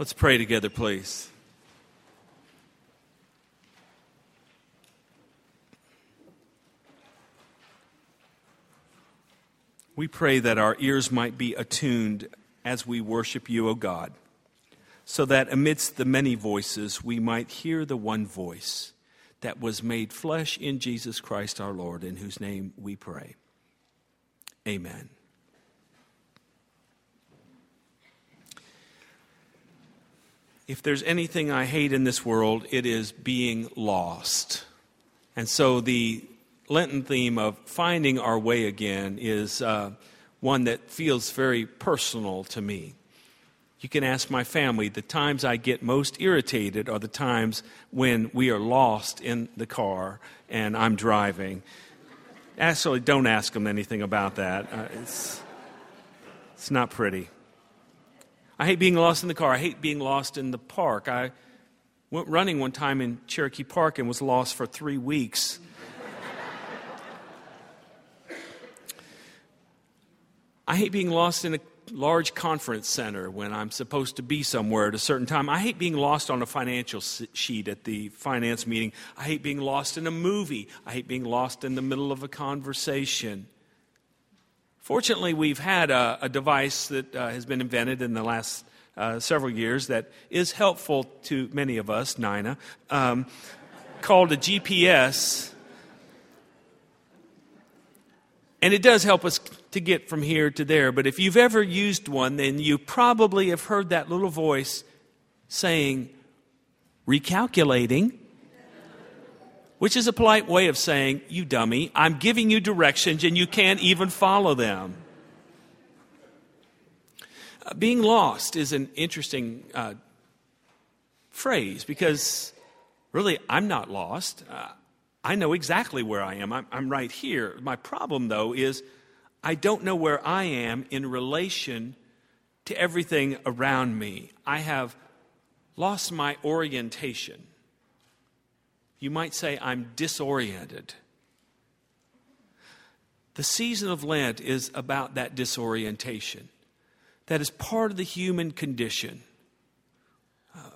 Let's pray together, please. We pray that our ears might be attuned as we worship you, O God, so that amidst the many voices we might hear the one voice that was made flesh in Jesus Christ our Lord, in whose name we pray. Amen. If there's anything I hate in this world, it is being lost. And so the Lenten theme of finding our way again is uh, one that feels very personal to me. You can ask my family, the times I get most irritated are the times when we are lost in the car and I'm driving. Actually, don't ask them anything about that. Uh, it's, it's not pretty. I hate being lost in the car. I hate being lost in the park. I went running one time in Cherokee Park and was lost for three weeks. I hate being lost in a large conference center when I'm supposed to be somewhere at a certain time. I hate being lost on a financial sheet at the finance meeting. I hate being lost in a movie. I hate being lost in the middle of a conversation. Fortunately, we've had a, a device that uh, has been invented in the last uh, several years that is helpful to many of us, Nina, um, called a GPS. And it does help us to get from here to there. But if you've ever used one, then you probably have heard that little voice saying, recalculating which is a polite way of saying, You dummy, I'm giving you directions and you can't even follow them. Uh, being lost is an interesting uh, phrase because really, I'm not lost. Uh, I know exactly where I am. I'm, I'm right here. My problem, though, is I don't know where I am in relation to everything around me. I have lost my orientation you might say, I'm disoriented. The season of Lent is about that disorientation. That is part of the human condition. Uh,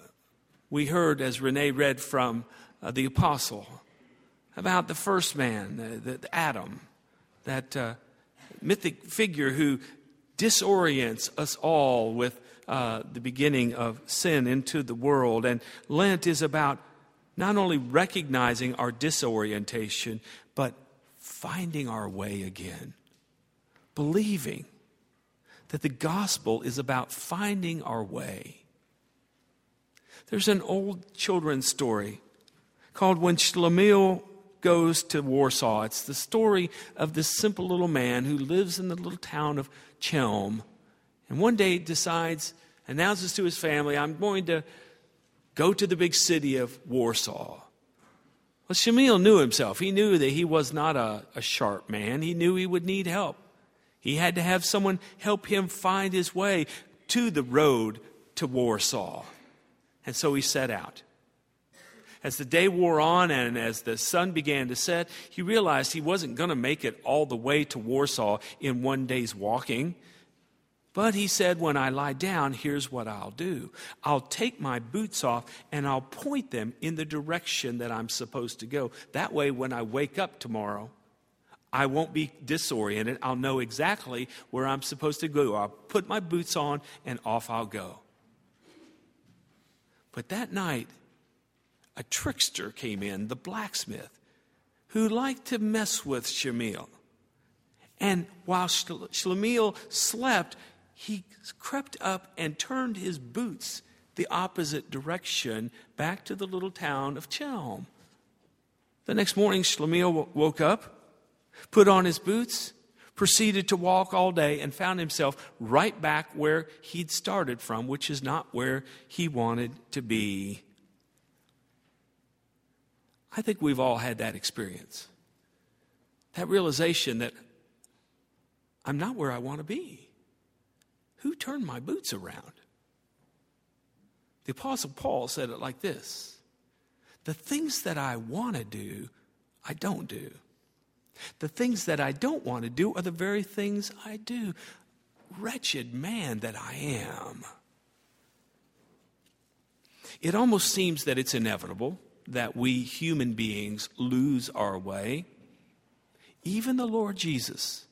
we heard, as Renee read from uh, the apostle, about the first man, the, the Adam, that uh, mythic figure who disorients us all with uh, the beginning of sin into the world. And Lent is about not only recognizing our disorientation, but finding our way again. Believing that the gospel is about finding our way. There's an old children's story called When Schlemiel Goes to Warsaw. It's the story of this simple little man who lives in the little town of Chelm. And one day decides, announces to his family, I'm going to go to the big city of Warsaw. Well, Schlemiel knew himself. He knew that he was not a, a sharp man. He knew he would need help. He had to have someone help him find his way to the road to Warsaw. And so he set out. As the day wore on and as the sun began to set, he realized he wasn't going to make it all the way to Warsaw in one day's walking. But he said, When I lie down, here's what I'll do I'll take my boots off and I'll point them in the direction that I'm supposed to go. That way, when I wake up tomorrow, I won't be disoriented. I'll know exactly where I'm supposed to go. I'll put my boots on and off I'll go. But that night, a trickster came in, the blacksmith, who liked to mess with Schlemiel. And while Schlemiel slept, he crept up and turned his boots the opposite direction back to the little town of Chelm. The next morning, Schlemiel woke up, put on his boots, proceeded to walk all day, and found himself right back where he'd started from, which is not where he wanted to be. I think we've all had that experience. That realization that I'm not where I want to be. Who turned my boots around? The Apostle Paul said it like this The things that I want to do, I don't do. The things that I don't want to do are the very things I do. Wretched man that I am. it almost seems that it's inevitable that we human beings lose our way. Even the Lord Jesus,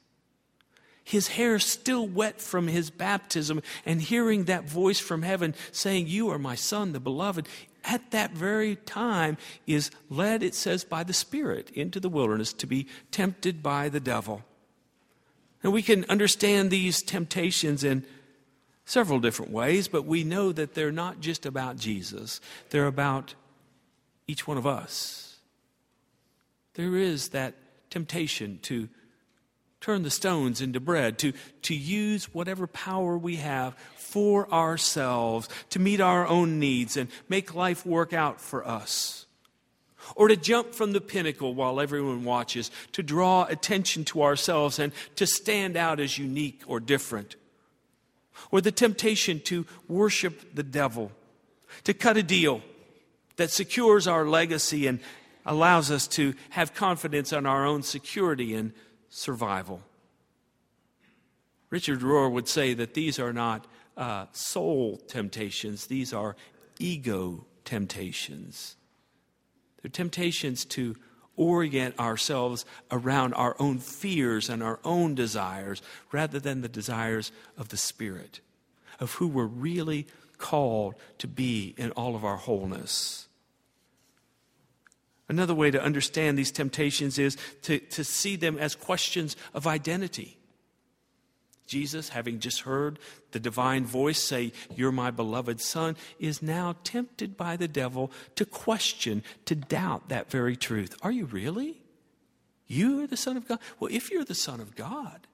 his hair still wet from his baptism, and hearing that voice from heaven saying, You are my son, the beloved, at that very time is led, it says, by the Spirit into the wilderness to be tempted by the devil. And we can understand these temptations in several different ways, but we know that they're not just about Jesus, they're about each one of us. There is that temptation to turn the stones into bread, to, to use whatever power we have for ourselves, to meet our own needs and make life work out for us. Or to jump from the pinnacle while everyone watches, to draw attention to ourselves and to stand out as unique or different. Or the temptation to worship the devil, to cut a deal that secures our legacy and allows us to have confidence in our own security and survival. Richard Rohr would say that these are not uh, soul temptations, these are ego temptations. They're temptations to orient ourselves around our own fears and our own desires rather than the desires of the Spirit, of who we're really called to be in all of our wholeness. Another way to understand these temptations is to, to see them as questions of identity. Jesus, having just heard the divine voice say, You're my beloved Son, is now tempted by the devil to question, to doubt that very truth. Are you really? You are the Son of God? Well, if you're the Son of God,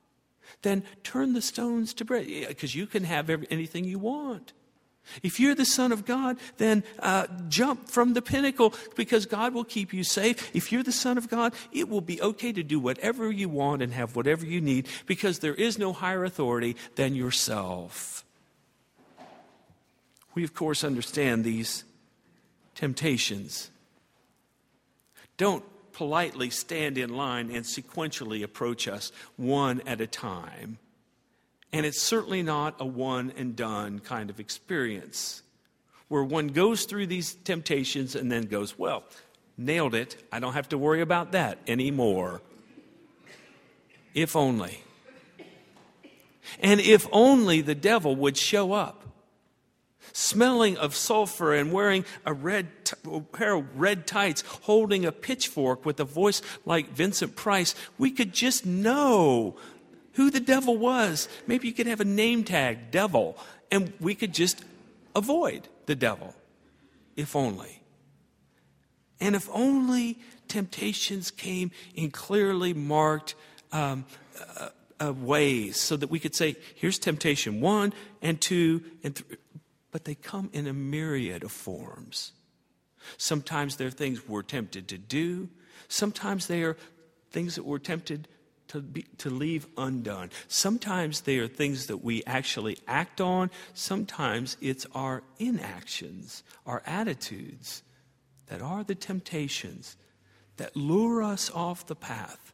then turn the stones to bread, because you can have every, anything you want. If you're the Son of God, then uh, jump from the pinnacle because God will keep you safe. If you're the Son of God, it will be okay to do whatever you want and have whatever you need because there is no higher authority than yourself. We, of course, understand these temptations. Don't politely stand in line and sequentially approach us one at a time. And it's certainly not a one and done kind of experience where one goes through these temptations and then goes, well, nailed it. I don't have to worry about that anymore. If only. And if only the devil would show up, smelling of sulfur and wearing a red pair of red tights, holding a pitchfork with a voice like Vincent Price, we could just know who the devil was. Maybe you could have a name tag, devil, and we could just avoid the devil, if only. And if only temptations came in clearly marked um, uh, uh, ways so that we could say, here's temptation one and two and three. But they come in a myriad of forms. Sometimes they're things we're tempted to do, sometimes they are things that we're tempted to, be, to leave undone. Sometimes they are things that we actually act on, sometimes it's our inactions, our attitudes that are the temptations that lure us off the path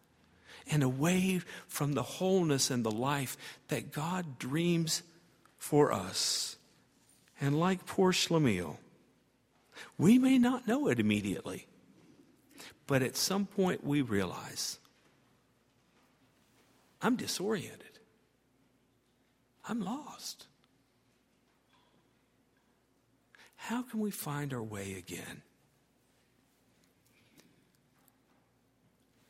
and away from the wholeness and the life that God dreams for us. And like poor Schlemiel, we may not know it immediately, but at some point we realize I'm disoriented. I'm lost. How can we find our way again?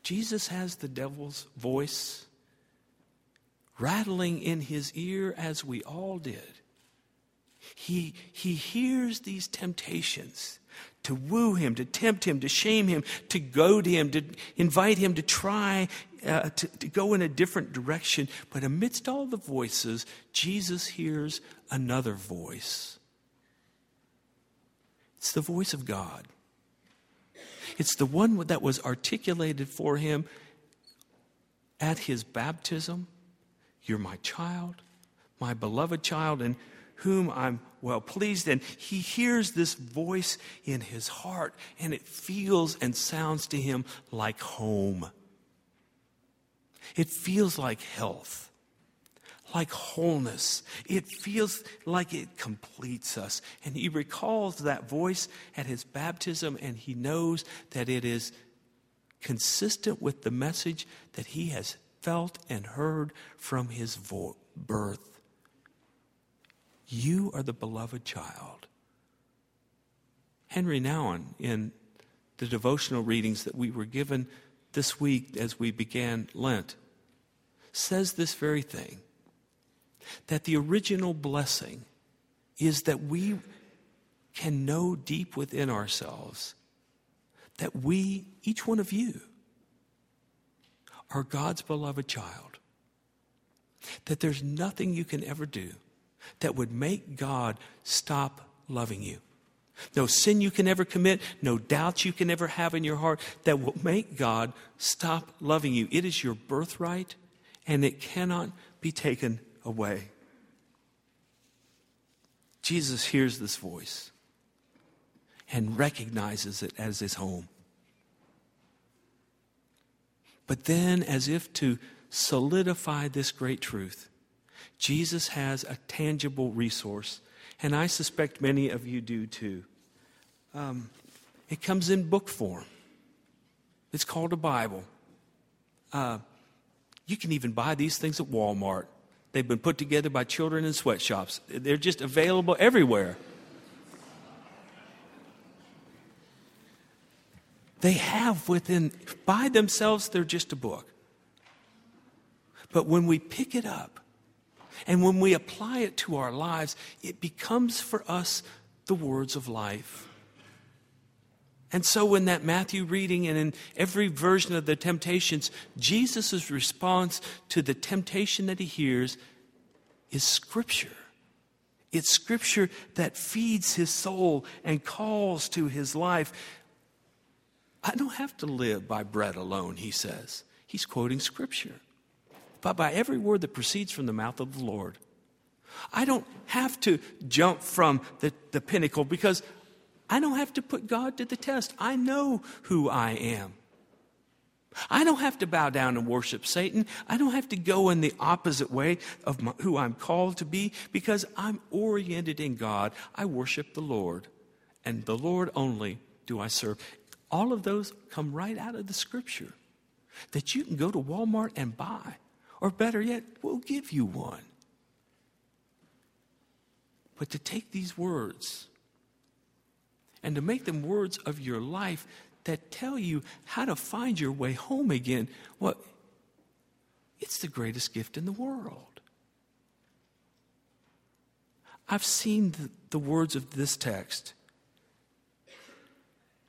Jesus has the devil's voice rattling in his ear as we all did. He, he hears these temptations to woo him, to tempt him, to shame him, to goad him, to invite him to try uh, to, to go in a different direction. But amidst all the voices, Jesus hears another voice. It's the voice of God. It's the one that was articulated for him at his baptism. You're my child, my beloved child, and whom I'm well pleased. And he hears this voice in his heart, and it feels and sounds to him like home. It feels like health, like wholeness. It feels like it completes us. And he recalls that voice at his baptism, and he knows that it is consistent with the message that he has felt and heard from his vo- birth. You are the beloved child. Henri Nouwen, in the devotional readings that we were given this week as we began Lent, says this very thing that the original blessing is that we can know deep within ourselves that we, each one of you, are God's beloved child. That there's nothing you can ever do that would make God stop loving you. No sin you can ever commit, no doubt you can ever have in your heart that will make God stop loving you. It is your birthright and it cannot be taken away. Jesus hears this voice and recognizes it as his home. But then, as if to solidify this great truth, Jesus has a tangible resource, and I suspect many of you do too. Um, it comes in book form. It's called a Bible. Uh, you can even buy these things at Walmart. They've been put together by children in sweatshops. They're just available everywhere. They have within, by themselves, they're just a book. But when we pick it up and when we apply it to our lives, it becomes for us the words of life. And so, in that Matthew reading and in every version of the temptations, Jesus' response to the temptation that he hears is Scripture. It's Scripture that feeds his soul and calls to his life. I don't have to live by bread alone, he says. He's quoting scripture. But by every word that proceeds from the mouth of the Lord. I don't have to jump from the, the pinnacle because I don't have to put God to the test. I know who I am. I don't have to bow down and worship Satan. I don't have to go in the opposite way of my, who I'm called to be because I'm oriented in God. I worship the Lord, and the Lord only do I serve. All of those come right out of the scripture that you can go to Walmart and buy. Or better yet, we'll give you one. But to take these words and to make them words of your life that tell you how to find your way home again, well, it's the greatest gift in the world. I've seen the, the words of this text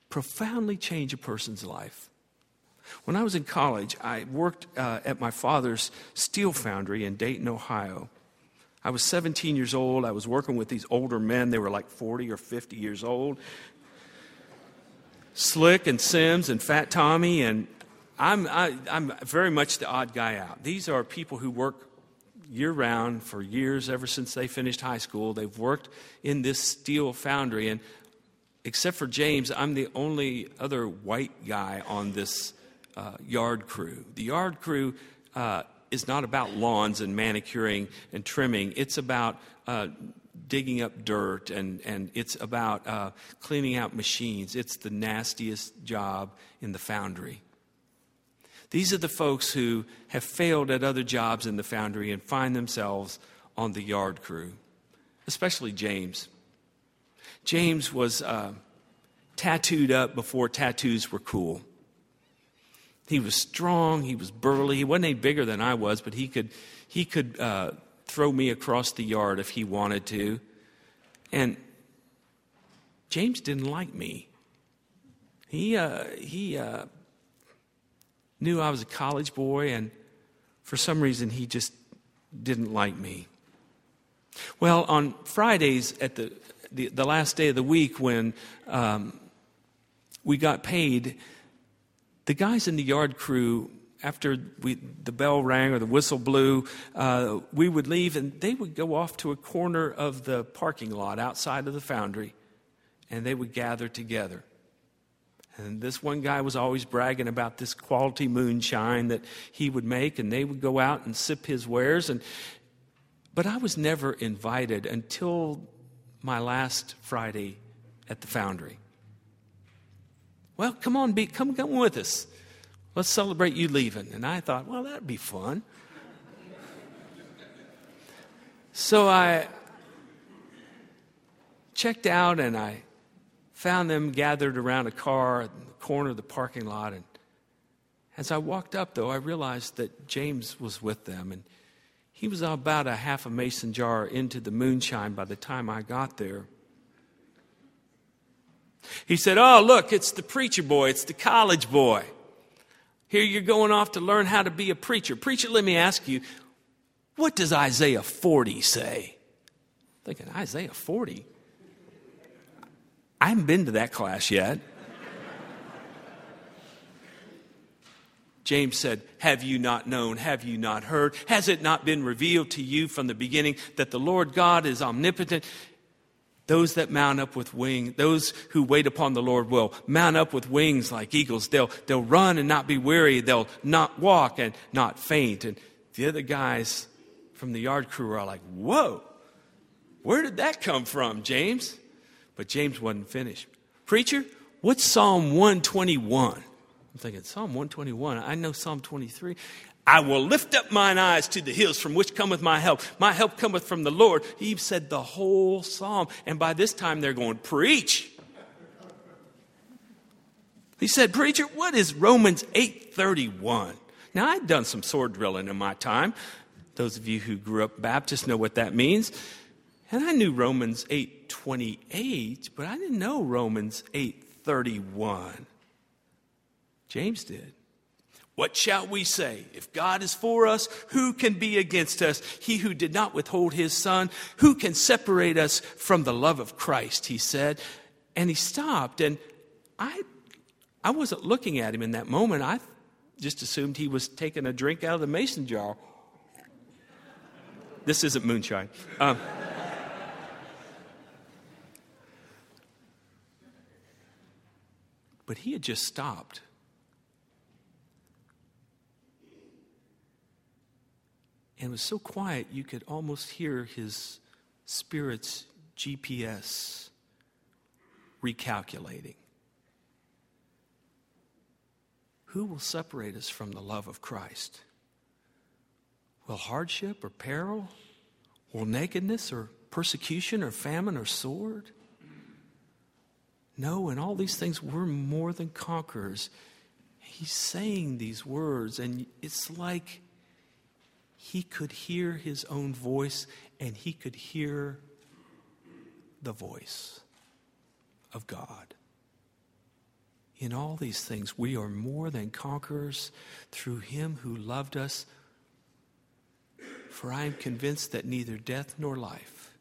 profoundly change a person's life. When I was in college, I worked uh, at my father's steel foundry in Dayton, Ohio. I was 17 years old. I was working with these older men. They were like 40 or 50 years old. Slick and Sims and Fat Tommy, and I'm, I, am i am very much the odd guy out. These are people who work year round for years, ever since they finished high school. They've worked in this steel foundry, and except for James, I'm the only other white guy on this uh, yard crew. The yard crew uh, is not about lawns and manicuring and trimming, it's about uh, digging up dirt and, and it's about uh, cleaning out machines. It's the nastiest job in the foundry. These are the folks who have failed at other jobs in the foundry and find themselves on the yard crew, especially James. James was uh, tattooed up before tattoos were cool. He was strong, he was burly. He wasn't any bigger than I was, but he could, he could uh, throw me across the yard if he wanted to. And James didn't like me. He, uh, he uh, knew I was a college boy, and for some reason, he just didn't like me. Well, on Fridays at the the, the last day of the week when um, we got paid, the guys in the yard crew, after we, the bell rang or the whistle blew, uh, we would leave and they would go off to a corner of the parking lot outside of the foundry and they would gather together. And this one guy was always bragging about this quality moonshine that he would make, and they would go out and sip his wares. And But I was never invited until my last Friday at the foundry. Well, come on, be, come, come with us. Let's celebrate you leaving. And I thought, well, that'd be fun. so I checked out and I found them gathered around a car in the corner of the parking lot. And as I walked up, though, I realized that James was with them. And he was about a half a mason jar into the moonshine by the time I got there. He said, Oh, look, it's the preacher boy, it's the college boy. Here you're going off to learn how to be a preacher. Preacher, let me ask you, what does Isaiah 40 say? I'm thinking, Isaiah 40? I haven't been to that class yet. James said, Have you not known? Have you not heard? Has it not been revealed to you from the beginning that the Lord God is omnipotent? Those that mount up with wings, those who wait upon the Lord will mount up with wings like eagles. They'll, they'll run and not be weary. They'll not walk and not faint. And the other guys from the yard crew are like, Whoa, where did that come from, James? But James wasn't finished. Preacher, what's Psalm 121? I'm thinking, Psalm 121. I know Psalm 23. I will lift up mine eyes to the hills from which cometh my help. My help cometh from the Lord. He said the whole psalm. And by this time they're going, Preach. He said, Preacher, what is Romans 8:31? Now I'd done some sword drilling in my time. Those of you who grew up Baptist know what that means. And I knew Romans 8:28, but I didn't know Romans 8:31. James did. What shall we say? If God is for us, who can be against us? He who did not withhold his son, who can separate us from the love of Christ? He said. And he stopped. And I, I wasn't looking at him in that moment. I just assumed he was taking a drink out of the mason jar. This isn't moonshine. Um, but he had just stopped. And it was so quiet you could almost hear his spirit's GPS recalculating. Who will separate us from the love of Christ? Will hardship or peril? Will nakedness or persecution or famine or sword? No, in all these things, we're more than conquerors. He's saying these words, and it's like he could hear his own voice and he could hear the voice of God. In all these things, we are more than conquerors through him who loved us. For I am convinced that neither death nor life,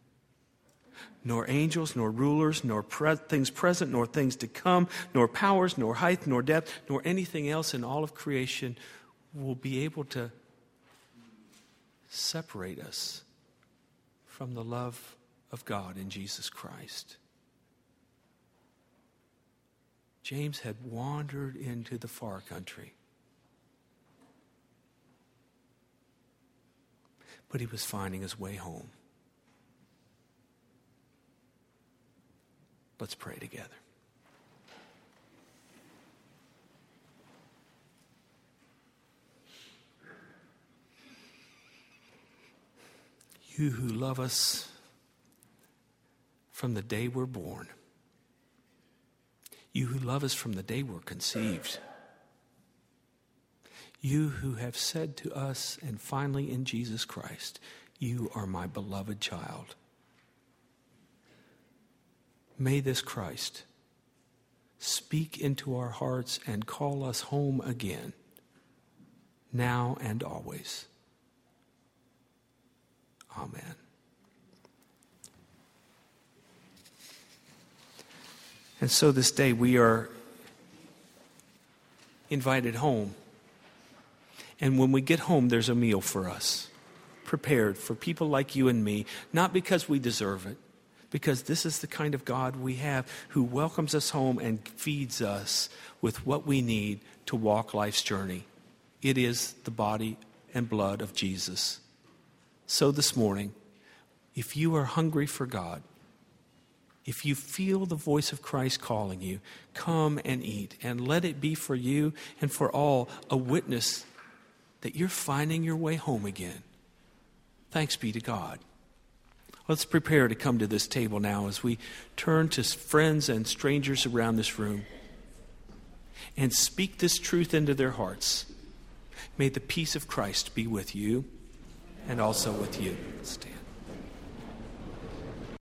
nor angels, nor rulers, nor pre- things present, nor things to come, nor powers, nor height, nor depth, nor anything else in all of creation will be able to separate us from the love of God in Jesus Christ. James had wandered into the far country. But he was finding his way home. Let's pray together. You who love us from the day we're born. You who love us from the day we're conceived. You who have said to us, and finally in Jesus Christ, You are my beloved child. May this Christ speak into our hearts and call us home again, now and always. Amen. And so this day we are invited home. And when we get home, there's a meal for us, prepared for people like you and me, not because we deserve it, because this is the kind of God we have who welcomes us home and feeds us with what we need to walk life's journey. It is the body and blood of Jesus. So this morning, if you are hungry for God, if you feel the voice of Christ calling you, come and eat. And let it be for you and for all a witness that you're finding your way home again. Thanks be to God. Let's prepare to come to this table now as we turn to friends and strangers around this room and speak this truth into their hearts. May the peace of Christ be with you and also with you. Stand.